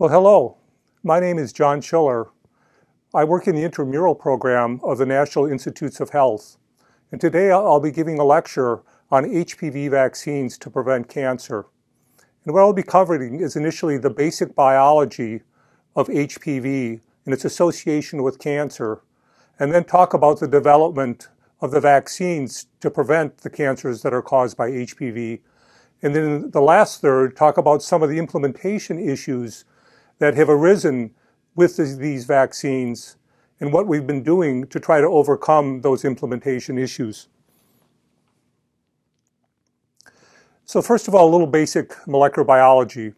Well, hello. My name is John Schiller. I work in the intramural program of the National Institutes of Health. And today I'll be giving a lecture on HPV vaccines to prevent cancer. And what I'll be covering is initially the basic biology of HPV and its association with cancer, and then talk about the development of the vaccines to prevent the cancers that are caused by HPV. And then the last third, talk about some of the implementation issues that have arisen with these vaccines and what we've been doing to try to overcome those implementation issues. So first of all, a little basic molecular biology.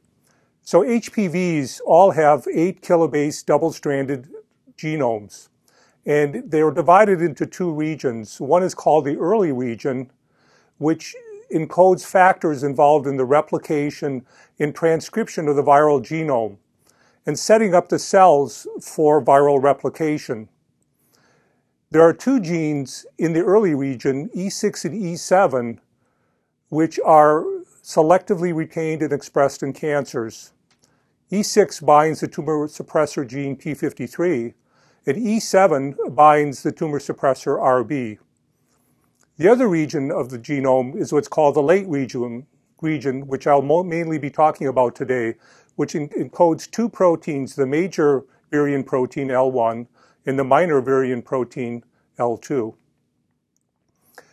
So HPVs all have eight kilobase double-stranded genomes, and they are divided into two regions. One is called the early region, which encodes factors involved in the replication and transcription of the viral genome and setting up the cells for viral replication. There are two genes in the early region, E6 and E7, which are selectively retained and expressed in cancers. E6 binds the tumor suppressor gene P53, and E7 binds the tumor suppressor RB. The other region of the genome is what's called the late region, region which I'll mainly be talking about today, which encodes two proteins, the major virion protein L1 and the minor virion protein L2.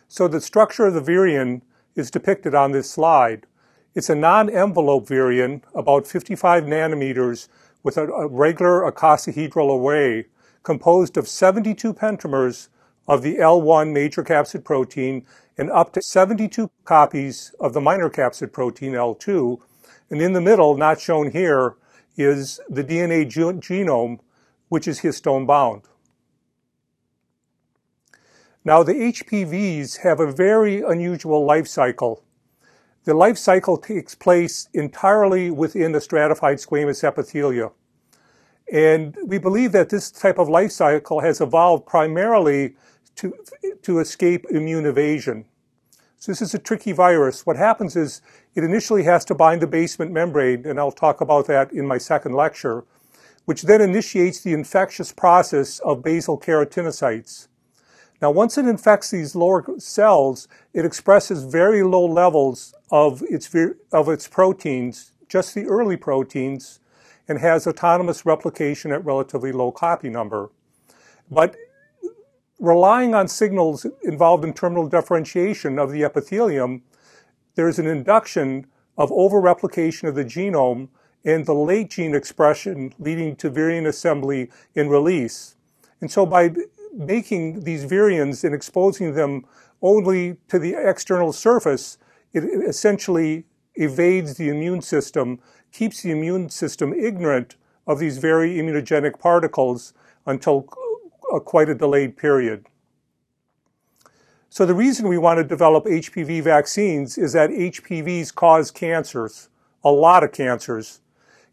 So the structure of the virion is depicted on this slide. It's a non-envelope virion, about 55 nanometers, with a, a regular icosahedral array composed of 72 pentamers of the L1 major capsid protein and up to 72 copies of the minor capsid protein L2 and in the middle, not shown here, is the DNA genome, which is histone bound. Now, the HPVs have a very unusual life cycle. The life cycle takes place entirely within the stratified squamous epithelia. And we believe that this type of life cycle has evolved primarily to, to escape immune evasion. So this is a tricky virus. What happens is it initially has to bind the basement membrane, and I'll talk about that in my second lecture, which then initiates the infectious process of basal keratinocytes. Now, once it infects these lower cells, it expresses very low levels of its, of its proteins, just the early proteins, and has autonomous replication at relatively low copy number. But relying on signals involved in terminal differentiation of the epithelium, there's an induction of overreplication of the genome and the late gene expression leading to virion assembly and release. And so by making these virions and exposing them only to the external surface, it essentially evades the immune system, keeps the immune system ignorant of these very immunogenic particles until a, quite a delayed period. So the reason we want to develop HPV vaccines is that HPVs cause cancers, a lot of cancers.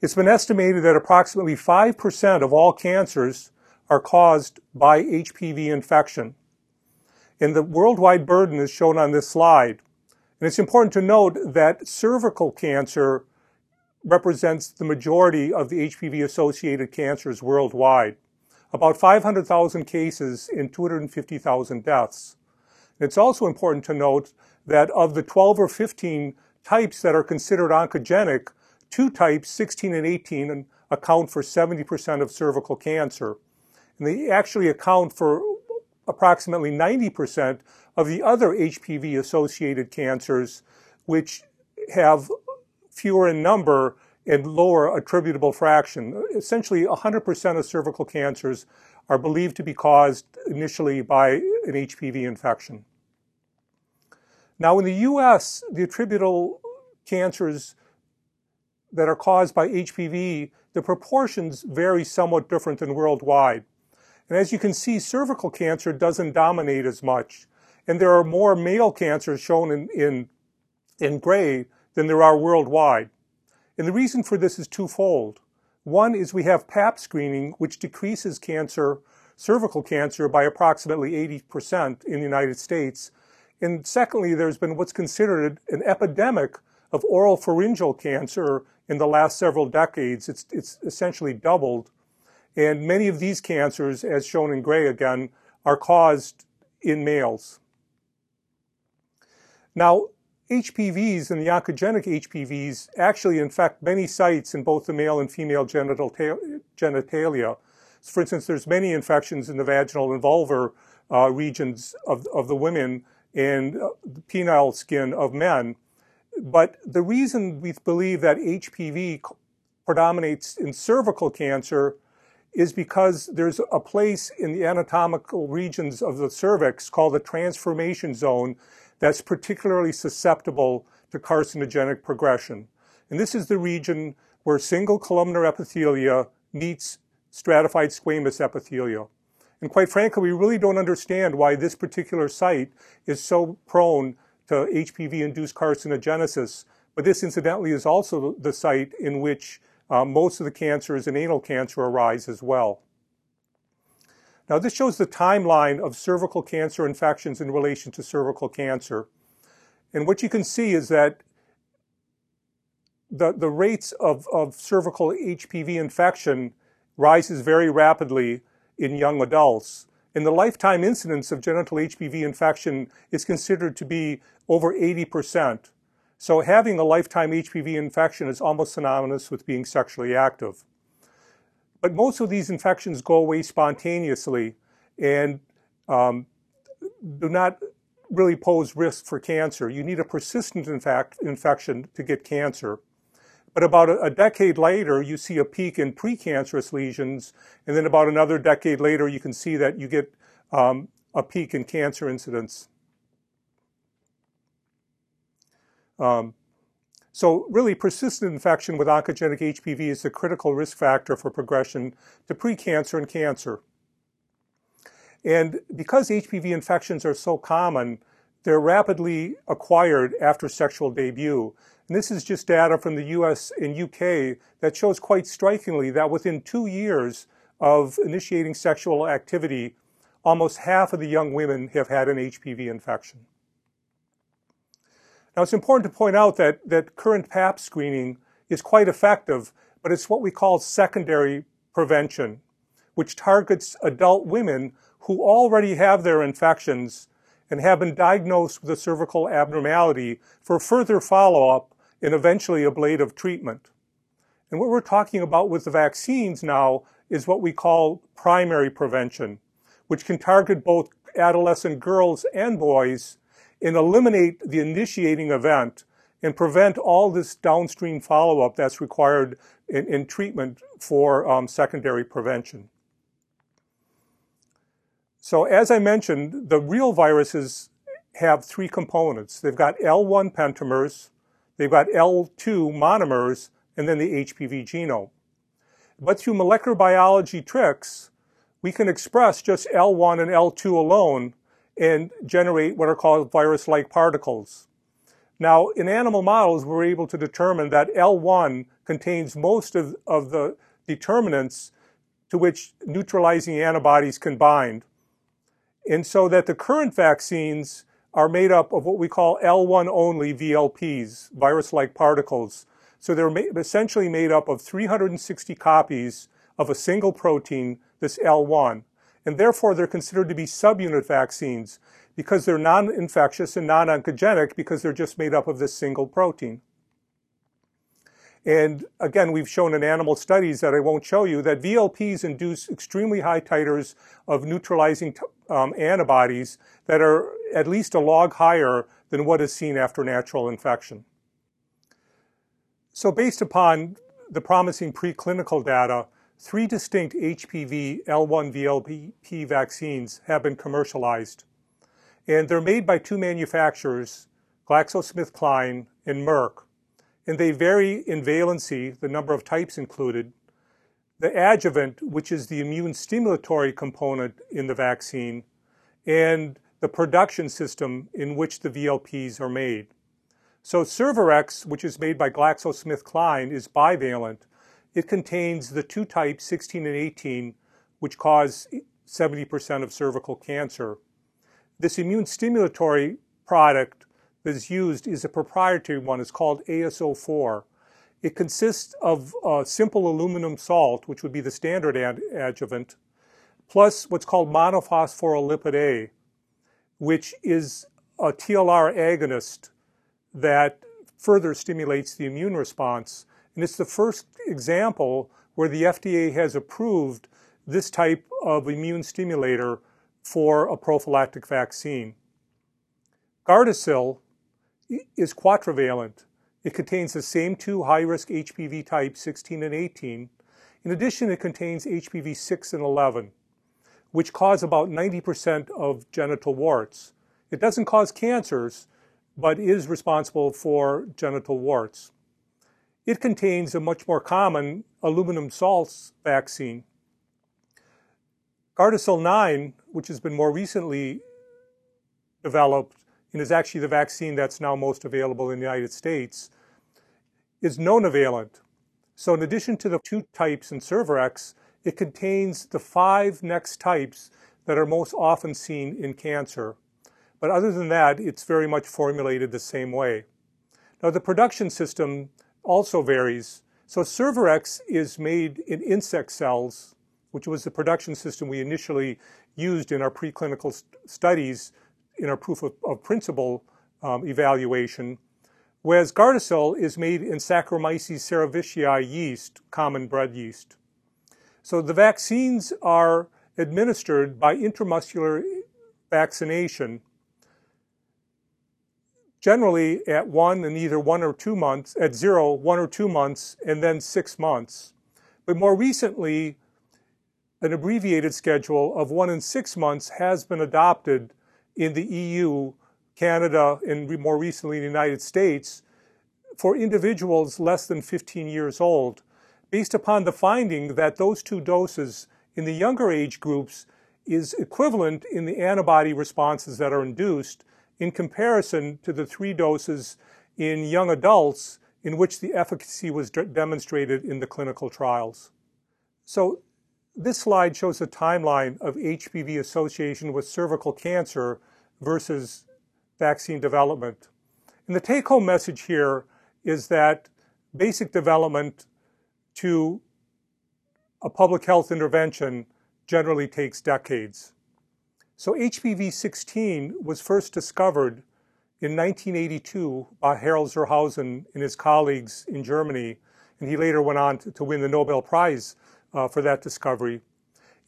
It's been estimated that approximately 5% of all cancers are caused by HPV infection. And the worldwide burden is shown on this slide. And it's important to note that cervical cancer represents the majority of the HPV associated cancers worldwide about 500,000 cases and 250,000 deaths. It's also important to note that of the 12 or 15 types that are considered oncogenic, two types, 16 and 18, account for 70% of cervical cancer. And they actually account for approximately 90% of the other HPV associated cancers, which have fewer in number and lower attributable fraction. Essentially, 100% of cervical cancers are believed to be caused initially by an HPV infection. Now, in the US, the attributable cancers that are caused by HPV, the proportions vary somewhat different than worldwide. And as you can see, cervical cancer doesn't dominate as much. And there are more male cancers shown in, in, in gray than there are worldwide. And the reason for this is twofold. One is we have PAP screening, which decreases cancer, cervical cancer, by approximately 80% in the United States. And secondly, there's been what's considered an epidemic of oral pharyngeal cancer in the last several decades. It's, it's essentially doubled. And many of these cancers, as shown in gray again, are caused in males. Now, HPVs and the oncogenic HPVs actually infect many sites in both the male and female genital genitalia. For instance, there's many infections in the vaginal and vulvar uh, regions of, of the women and uh, the penile skin of men. But the reason we believe that HPV predominates in cervical cancer is because there's a place in the anatomical regions of the cervix called the transformation zone that's particularly susceptible to carcinogenic progression. And this is the region where single columnar epithelia meets stratified squamous epithelia. And quite frankly, we really don't understand why this particular site is so prone to HPV-induced carcinogenesis. But this, incidentally, is also the site in which uh, most of the cancers in anal cancer arise as well. Now, this shows the timeline of cervical cancer infections in relation to cervical cancer. And what you can see is that the, the rates of, of cervical HPV infection rises very rapidly in young adults. And the lifetime incidence of genital HPV infection is considered to be over 80%. So having a lifetime HPV infection is almost synonymous with being sexually active. But most of these infections go away spontaneously and um, do not really pose risk for cancer. You need a persistent infection to get cancer. But about a, a decade later, you see a peak in precancerous lesions, and then about another decade later, you can see that you get um, a peak in cancer incidence. Um, so really, persistent infection with oncogenic HPV is a critical risk factor for progression to precancer and cancer. And because HPV infections are so common, they're rapidly acquired after sexual debut. And this is just data from the US and UK that shows quite strikingly that within two years of initiating sexual activity, almost half of the young women have had an HPV infection. Now, it's important to point out that, that current PAP screening is quite effective, but it's what we call secondary prevention, which targets adult women who already have their infections and have been diagnosed with a cervical abnormality for further follow-up and eventually ablative treatment. And what we're talking about with the vaccines now is what we call primary prevention, which can target both adolescent girls and boys and eliminate the initiating event and prevent all this downstream follow-up that's required in, in treatment for um, secondary prevention. So as I mentioned, the real viruses have three components. They've got L1 pentamers, they've got L2 monomers, and then the HPV genome. But through molecular biology tricks, we can express just L1 and L2 alone and generate what are called virus-like particles. Now, in animal models, we're able to determine that L1 contains most of, of the determinants to which neutralizing antibodies can bind. And so that the current vaccines are made up of what we call L1 only VLPs, virus-like particles. So they're ma essentially made up of 360 copies of a single protein, this L1 and therefore they're considered to be subunit vaccines because they're non-infectious and non-oncogenic because they're just made up of this single protein. And again, we've shown in animal studies that I won't show you that VLPs induce extremely high titers of neutralizing um, antibodies that are at least a log higher than what is seen after natural infection. So based upon the promising preclinical data, three distinct HPV L1 VLP vaccines have been commercialized. And they're made by two manufacturers, GlaxoSmithKline and Merck. And they vary in valency, the number of types included. The adjuvant, which is the immune stimulatory component in the vaccine, and the production system in which the VLPs are made. So Cervarix, which is made by GlaxoSmithKline, is bivalent, it contains the two types, 16 and 18, which cause 70% of cervical cancer. This immune stimulatory product that is used is a proprietary one. It's called AS04. It consists of uh, simple aluminum salt, which would be the standard ad- adjuvant, plus what's called monophosphoryllipid A, which is a TLR agonist that further stimulates the immune response. And it's the first example where the FDA has approved this type of immune stimulator for a prophylactic vaccine. Gardasil is quadrivalent. It contains the same two high-risk HPV types, 16 and 18. In addition, it contains HPV 6 and 11, which cause about 90% of genital warts. It doesn't cause cancers, but is responsible for genital warts. It contains a much more common aluminum salts vaccine. Gardasil 9, which has been more recently developed and is actually the vaccine that's now most available in the United States, is nonavalent. So in addition to the two types in Cervarix, it contains the five next types that are most often seen in cancer. But other than that, it's very much formulated the same way. Now the production system also varies. So Cervarix is made in insect cells, which was the production system we initially used in our preclinical st- studies in our proof of, of principle um, evaluation, whereas Gardasil is made in Saccharomyces cerevisiae yeast, common bread yeast. So the vaccines are administered by intramuscular vaccination, generally at one and either one or two months, at zero, one or two months, and then six months. But more recently, an abbreviated schedule of one and six months has been adopted in the EU, Canada, and more recently in the United States for individuals less than 15 years old, based upon the finding that those two doses in the younger age groups is equivalent in the antibody responses that are induced in comparison to the three doses in young adults in which the efficacy was de- demonstrated in the clinical trials. So this slide shows a timeline of HPV association with cervical cancer versus vaccine development. And the take home message here is that basic development to a public health intervention generally takes decades. So HPV 16 was first discovered in 1982 by Harald zur Hausen and his colleagues in Germany, and he later went on to, to win the Nobel Prize uh, for that discovery.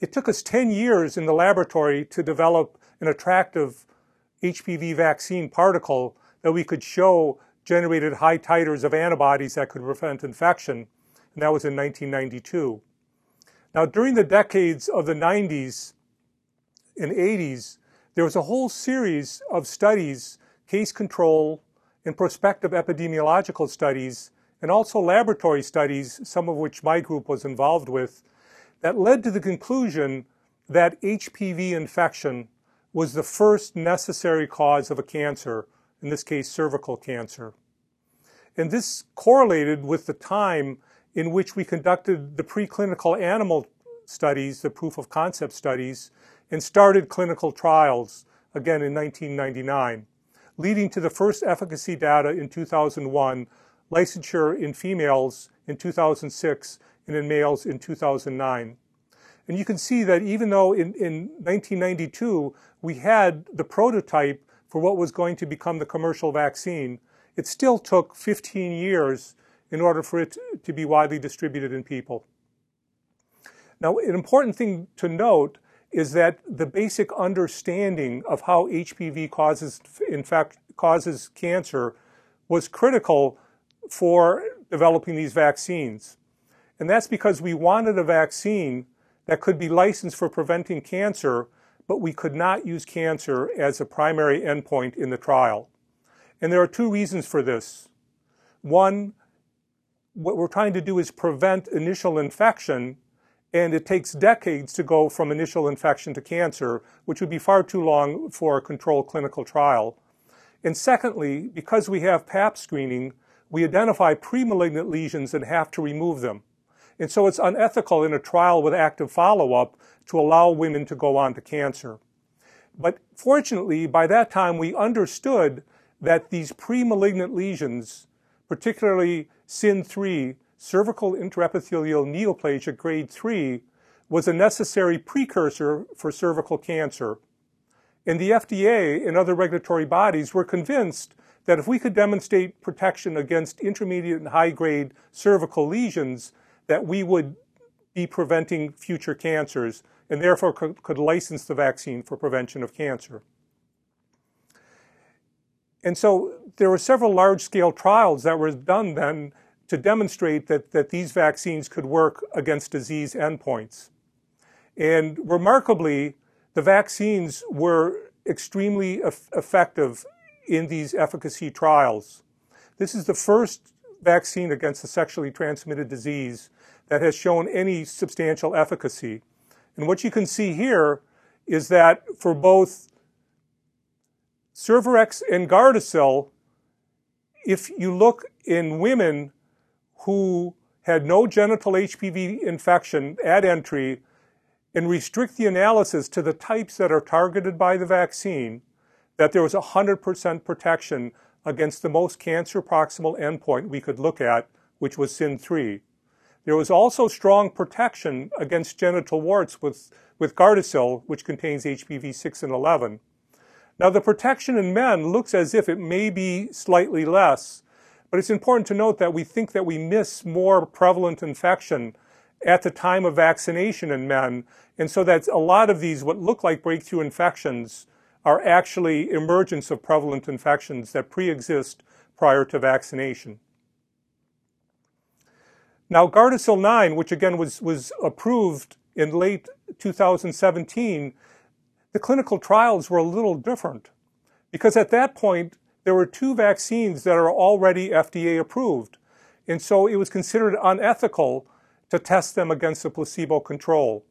It took us 10 years in the laboratory to develop an attractive HPV vaccine particle that we could show generated high titers of antibodies that could prevent infection, and that was in 1992. Now, during the decades of the 90s and 80s, there was a whole series of studies, case control, and prospective epidemiological studies and also laboratory studies, some of which my group was involved with, that led to the conclusion that HPV infection was the first necessary cause of a cancer, in this case, cervical cancer. And this correlated with the time in which we conducted the preclinical animal studies, the proof of concept studies, and started clinical trials again in 1999, leading to the first efficacy data in 2001 licensure in females in 2006 and in males in 2009. And you can see that even though in, in 1992 we had the prototype for what was going to become the commercial vaccine, it still took 15 years in order for it to be widely distributed in people. Now, an important thing to note is that the basic understanding of how HPV causes, in fact, causes cancer was critical for developing these vaccines. And that's because we wanted a vaccine that could be licensed for preventing cancer, but we could not use cancer as a primary endpoint in the trial. And there are two reasons for this. One, what we're trying to do is prevent initial infection, and it takes decades to go from initial infection to cancer, which would be far too long for a controlled clinical trial. And secondly, because we have PAP screening, we identify premalignant lesions and have to remove them. And so it's unethical in a trial with active follow-up to allow women to go on to cancer. But fortunately, by that time, we understood that these premalignant lesions, particularly CIN3, cervical intraepithelial neoplasia grade 3, was a necessary precursor for cervical cancer. And the FDA and other regulatory bodies were convinced that if we could demonstrate protection against intermediate and high grade cervical lesions, that we would be preventing future cancers and therefore could, license the vaccine for prevention of cancer. And so there were several large scale trials that were done then to demonstrate that, that these vaccines could work against disease endpoints. And remarkably, the vaccines were extremely effective in these efficacy trials. This is the first vaccine against a sexually transmitted disease that has shown any substantial efficacy. And what you can see here is that for both Cervarix and Gardasil, if you look in women who had no genital HPV infection at entry and restrict the analysis to the types that are targeted by the vaccine, that there was 100% protection against the most cancer proximal endpoint we could look at, which was CIN3. There was also strong protection against genital warts with, with Gardasil, which contains HPV 6 and 11. Now, the protection in men looks as if it may be slightly less, but it's important to note that we think that we miss more prevalent infection at the time of vaccination in men, and so that a lot of these, what look like breakthrough infections, are actually emergence of prevalent infections that pre-exist prior to vaccination. Now, Gardasil 9, which again was, was approved in late 2017, the clinical trials were a little different because at that point, there were two vaccines that are already FDA approved. And so it was considered unethical to test them against a placebo control.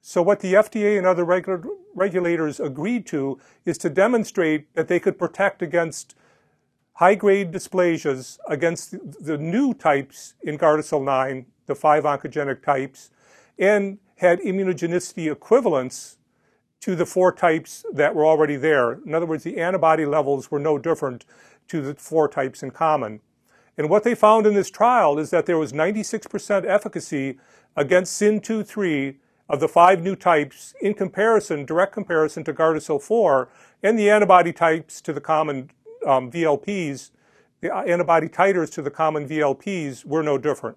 So what the FDA and other regu regulators agreed to is to demonstrate that they could protect against high-grade dysplasias against the, the new types in Gardasil 9, the five oncogenic types, and had immunogenicity equivalence to the four types that were already there. In other words, the antibody levels were no different to the four types in common. And what they found in this trial is that there was 96% efficacy against CIN 2, 3 of the five new types in comparison, direct comparison to Gardasil 4 and the antibody types to the common um, VLPs, the antibody titers to the common VLPs were no different.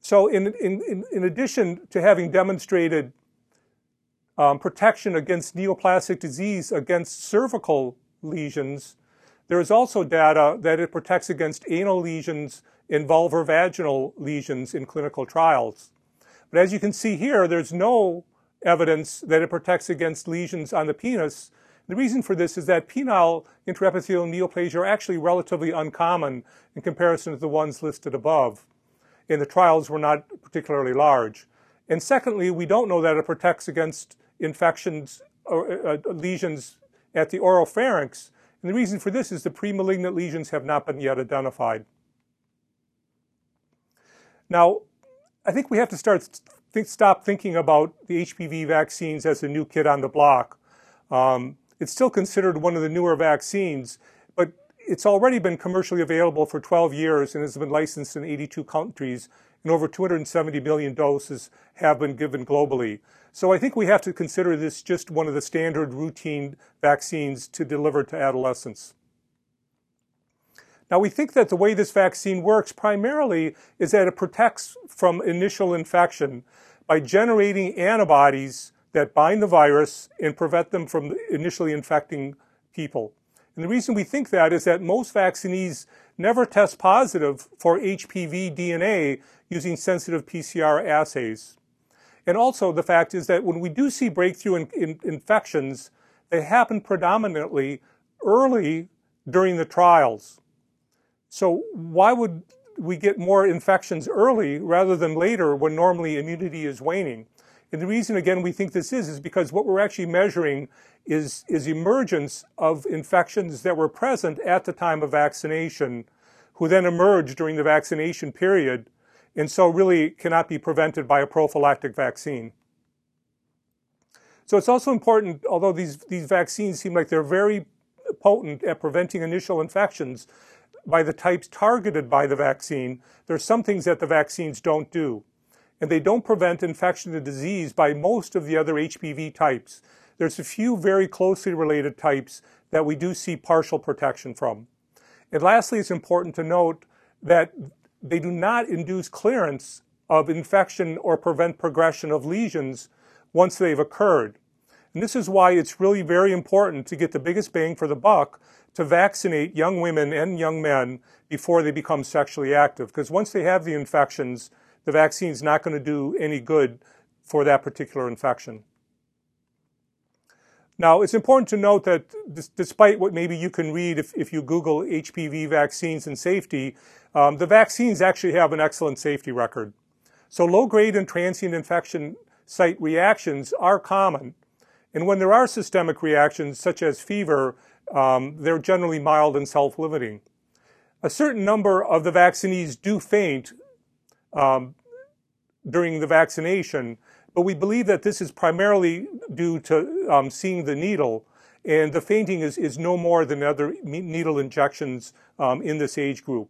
So in, in, in addition to having demonstrated um, protection against neoplastic disease against cervical lesions, there is also data that it protects against anal lesions and vulvar-vaginal lesions in clinical trials. But as you can see here, there's no evidence that it protects against lesions on the penis. The reason for this is that penile intraepithelial neoplasia are actually relatively uncommon in comparison to the ones listed above. And the trials were not particularly large. And secondly, we don't know that it protects against infections or uh, uh, lesions at the oropharynx. And the reason for this is the premalignant lesions have not been yet identified. Now, I think we have to start stop thinking about the HPV vaccines as a new kid on the block. Um, it's still considered one of the newer vaccines, it's already been commercially available for 12 years and has been licensed in 82 countries, and over 270 million doses have been given globally. So I think we have to consider this just one of the standard routine vaccines to deliver to adolescents. Now, we think that the way this vaccine works primarily is that it protects from initial infection by generating antibodies that bind the virus and prevent them from initially infecting people. And the reason we think that is that most vaccinees never test positive for HPV DNA using sensitive PCR assays. And also the fact is that when we do see breakthrough in, in infections, they happen predominantly early during the trials. So why would we get more infections early rather than later when normally immunity is waning? And the reason, again, we think this is, is because what we're actually measuring is, is emergence of infections that were present at the time of vaccination, who then emerge during the vaccination period, and so really cannot be prevented by a prophylactic vaccine. So it's also important, although these, these vaccines seem like they're very potent at preventing initial infections, by the types targeted by the vaccine, there are some things that the vaccines don't do. And they don't prevent infection and disease by most of the other HPV types. There's a few very closely related types that we do see partial protection from. And lastly, it's important to note that they do not induce clearance of infection or prevent progression of lesions once they've occurred. And this is why it's really very important to get the biggest bang for the buck to vaccinate young women and young men before they become sexually active. Because once they have the infections, the vaccine is not going to do any good for that particular infection. Now, it's important to note that despite what maybe you can read if, if you Google HPV vaccines and safety, um, the vaccines actually have an excellent safety record. So low-grade and transient infection site reactions are common. And when there are systemic reactions, such as fever, um, they're generally mild and self-limiting. A certain number of the vaccinees do faint um, during the vaccination, but we believe that this is primarily due to um, seeing the needle, and the fainting is, is no more than other needle injections um, in this age group.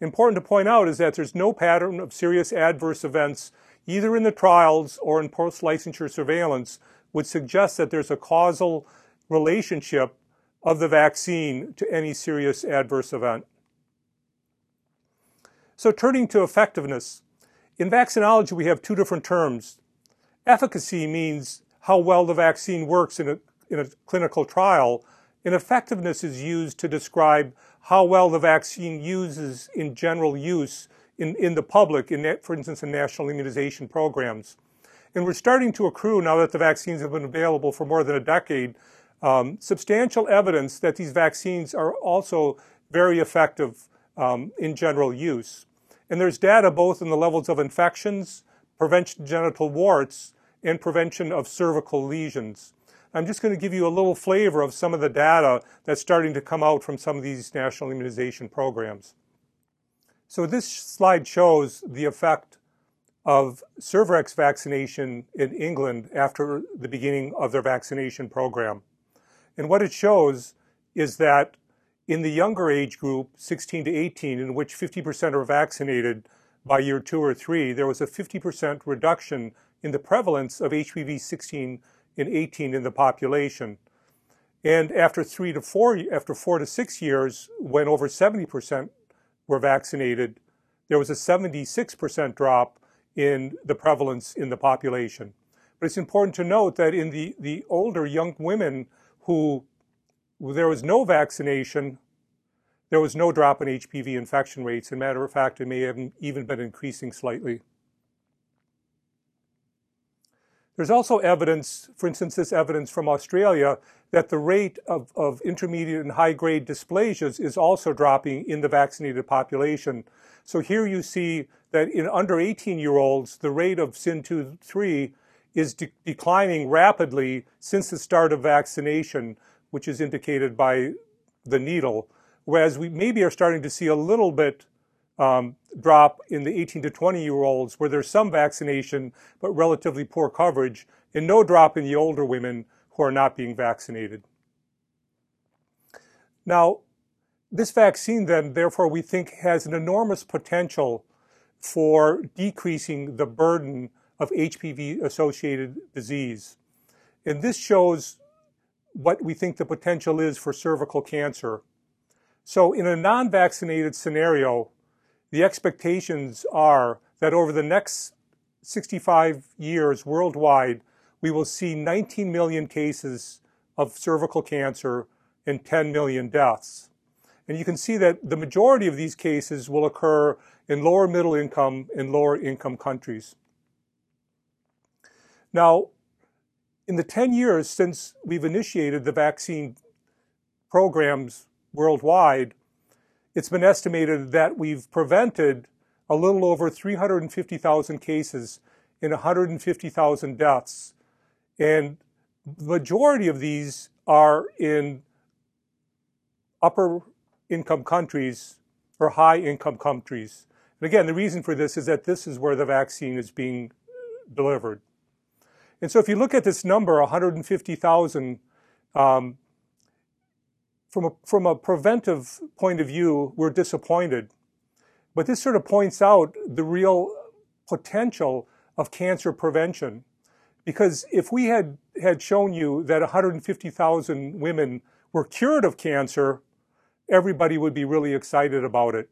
Important to point out is that there's no pattern of serious adverse events either in the trials or in post-licensure surveillance would suggest that there's a causal relationship of the vaccine to any serious adverse event. So turning to effectiveness, in vaccinology we have two different terms. Efficacy means how well the vaccine works in a, in a clinical trial, and effectiveness is used to describe how well the vaccine uses in general use in, in the public, in, for instance, in national immunization programs. And we're starting to accrue, now that the vaccines have been available for more than a decade, um, substantial evidence that these vaccines are also very effective um, in general use. And there's data both in the levels of infections, prevention of genital warts, and prevention of cervical lesions. I'm just going to give you a little flavor of some of the data that's starting to come out from some of these national immunization programs. So this slide shows the effect of Cervarix vaccination in England after the beginning of their vaccination program. And what it shows is that in the younger age group, 16 to 18, in which 50% are vaccinated by year two or three, there was a 50% reduction in the prevalence of HPV 16 and 18 in the population. And after three to four, after four to six years, when over 70% were vaccinated, there was a 76% drop in the prevalence in the population. But it's important to note that in the, the older young women who there was no vaccination, there was no drop in HPV infection rates. A matter of fact, it may have even been increasing slightly. There's also evidence, for instance, this evidence from Australia, that the rate of, of intermediate and high grade dysplasias is also dropping in the vaccinated population. So here you see that in under 18 year olds, the rate of CIN2-3 is de declining rapidly since the start of vaccination, which is indicated by the needle, whereas we maybe are starting to see a little bit um, drop in the 18 to 20 year olds where there's some vaccination but relatively poor coverage, and no drop in the older women who are not being vaccinated. Now, this vaccine then, therefore, we think has an enormous potential for decreasing the burden of HPV associated disease. And this shows what we think the potential is for cervical cancer. So in a non-vaccinated scenario, the expectations are that over the next 65 years worldwide, we will see 19 million cases of cervical cancer and 10 million deaths. And you can see that the majority of these cases will occur in lower middle income and lower income countries. Now, in the 10 years since we've initiated the vaccine programs worldwide, it's been estimated that we've prevented a little over 350,000 cases and 150,000 deaths. And the majority of these are in upper income countries or high income countries. And again, the reason for this is that this is where the vaccine is being delivered. And so if you look at this number, 150,000, um, from a, from a preventive point of view, we're disappointed. But this sort of points out the real potential of cancer prevention. Because if we had, had shown you that 150,000 women were cured of cancer, everybody would be really excited about it.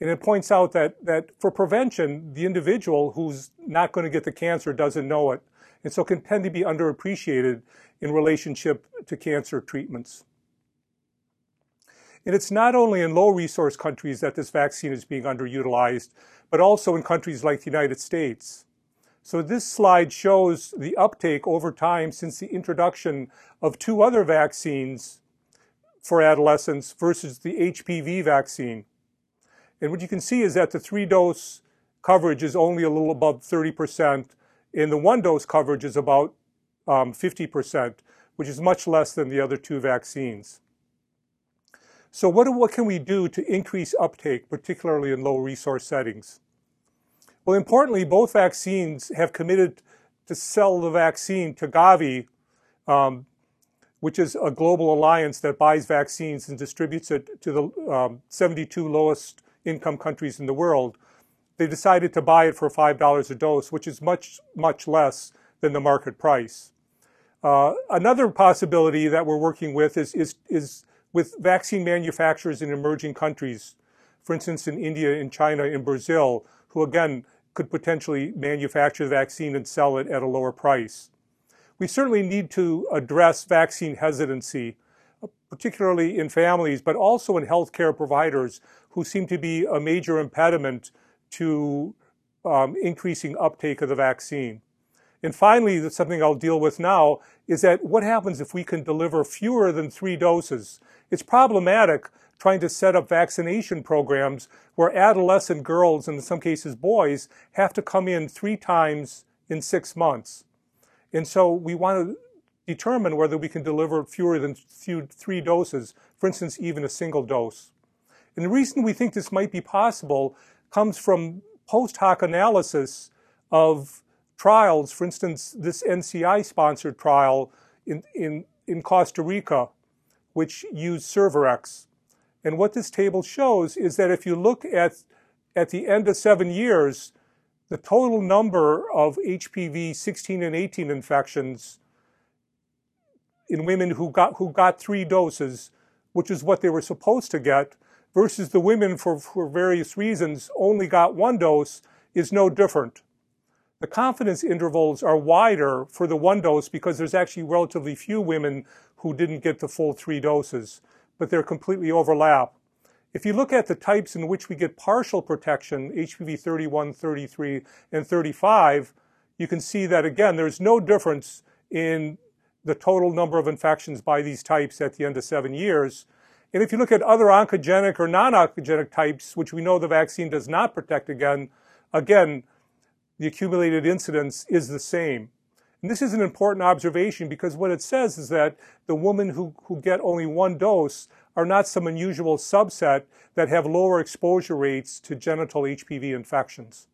And it points out that, that for prevention, the individual who's not going to get the cancer doesn't know it. And so can tend to be underappreciated in relationship to cancer treatments. And it's not only in low resource countries that this vaccine is being underutilized, but also in countries like the United States. So this slide shows the uptake over time since the introduction of two other vaccines for adolescents versus the HPV vaccine. And what you can see is that the three dose coverage is only a little above 30%, and the one dose coverage is about um, 50%, which is much less than the other two vaccines. So what, what can we do to increase uptake, particularly in low resource settings? Well, importantly, both vaccines have committed to sell the vaccine to Gavi, um, which is a global alliance that buys vaccines and distributes it to the um, 72 lowest income countries in the world. They decided to buy it for $5 a dose, which is much, much less than the market price. Uh, another possibility that we're working with is, is, is with vaccine manufacturers in emerging countries, for instance, in India, in China, in Brazil, who again could potentially manufacture the vaccine and sell it at a lower price. We certainly need to address vaccine hesitancy, particularly in families, but also in healthcare providers who seem to be a major impediment to um, increasing uptake of the vaccine. And finally, that's something I'll deal with now is that what happens if we can deliver fewer than three doses? It's problematic trying to set up vaccination programs where adolescent girls, and in some cases boys, have to come in three times in six months. And so we want to determine whether we can deliver fewer than three doses, for instance, even a single dose. And the reason we think this might be possible comes from post hoc analysis of trials, for instance, this NCI sponsored trial in, in, in Costa Rica, which used Cervarix. And what this table shows is that if you look at, at the end of seven years, the total number of HPV 16 and 18 infections in women who got, who got three doses, which is what they were supposed to get, versus the women for, for various reasons only got one dose is no different. The confidence intervals are wider for the one dose because there's actually relatively few women who didn't get the full three doses but they're completely overlap. If you look at the types in which we get partial protection, HPV 31, 33, and 35, you can see that again, there's no difference in the total number of infections by these types at the end of seven years. And if you look at other oncogenic or non-oncogenic types, which we know the vaccine does not protect again, again, the accumulated incidence is the same. And this is an important observation because what it says is that the women who, who get only one dose are not some unusual subset that have lower exposure rates to genital HPV infections.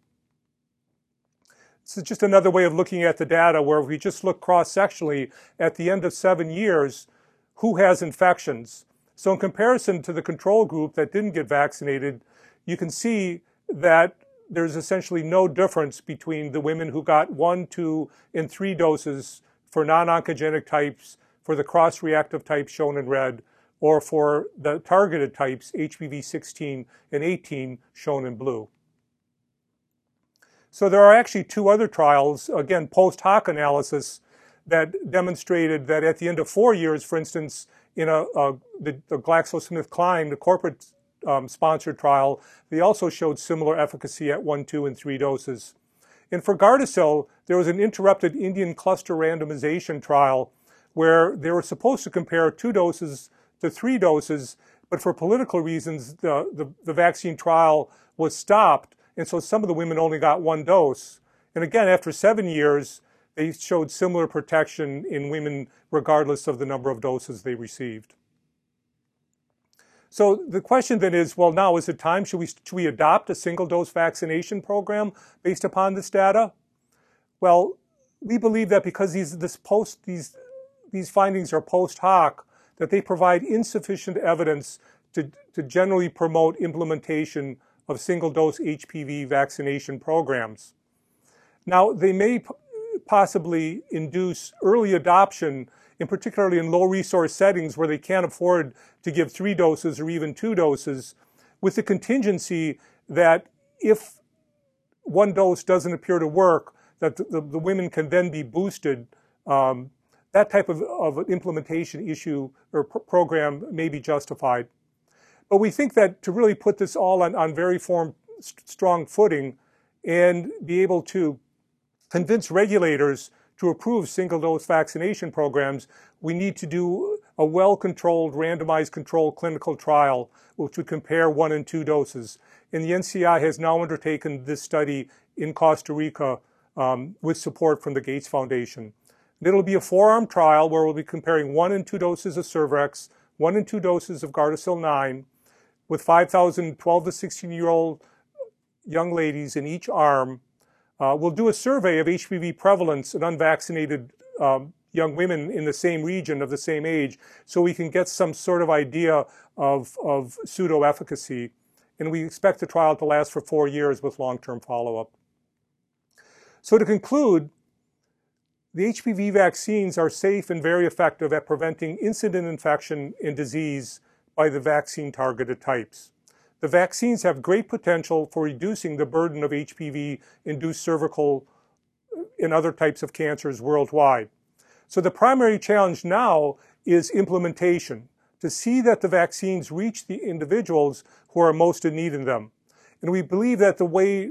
This is just another way of looking at the data where if we just look cross-sectionally at the end of seven years, who has infections. So in comparison to the control group that didn't get vaccinated, you can see that there's essentially no difference between the women who got one, two, and three doses for non-oncogenic types, for the cross-reactive types shown in red, or for the targeted types, HPV 16 and 18, shown in blue. So there are actually two other trials, again, post hoc analysis, that demonstrated that at the end of four years, for instance, in a, a the, the GlaxoSmithKline, the corporate um, sponsored trial, they also showed similar efficacy at one, two, and three doses. And for Gardasil, there was an interrupted Indian cluster randomization trial where they were supposed to compare two doses to three doses, but for political reasons, the, the, the vaccine trial was stopped. And so some of the women only got one dose. And again, after seven years, they showed similar protection in women regardless of the number of doses they received. So the question then is, well, now is it time? Should we, should we adopt a single dose vaccination program based upon this data? Well, we believe that because these, this post, these, these findings are post hoc, that they provide insufficient evidence to, to generally promote implementation of single dose HPV vaccination programs. Now, they may possibly induce early adoption, in particularly in low resource settings where they can't afford to give three doses or even two doses, with the contingency that if one dose doesn't appear to work, that the, the, the women can then be boosted. Um, that type of, of implementation issue or pr program may be justified. But we think that to really put this all on, on very form, st strong footing and be able to convince regulators to approve single dose vaccination programs, we need to do a well controlled, randomized controlled clinical trial which would compare one and two doses. And the NCI has now undertaken this study in Costa Rica um, with support from the Gates Foundation. And it'll be a four arm trial where we'll be comparing one and two doses of Cervarix, one and two doses of Gardasil 9, with 5,000 12 to 16 year old young ladies in each arm. Uh, we'll do a survey of HPV prevalence in unvaccinated um, young women in the same region of the same age so we can get some sort of idea of, of pseudo efficacy. And we expect the trial to last for four years with long term follow up. So, to conclude, the HPV vaccines are safe and very effective at preventing incident infection and disease by the vaccine targeted types. The vaccines have great potential for reducing the burden of HPV induced cervical and other types of cancers worldwide. So the primary challenge now is implementation to see that the vaccines reach the individuals who are most in need of them. And we believe that the way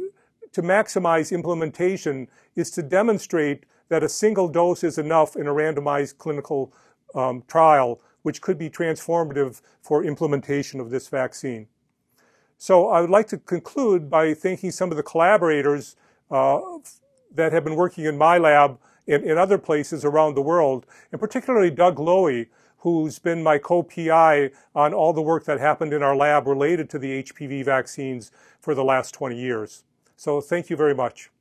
to maximize implementation is to demonstrate that a single dose is enough in a randomized clinical um, trial which could be transformative for implementation of this vaccine. So I would like to conclude by thanking some of the collaborators uh, that have been working in my lab in other places around the world, and particularly Doug Lowy, who's been my co-PI on all the work that happened in our lab related to the HPV vaccines for the last 20 years. So thank you very much.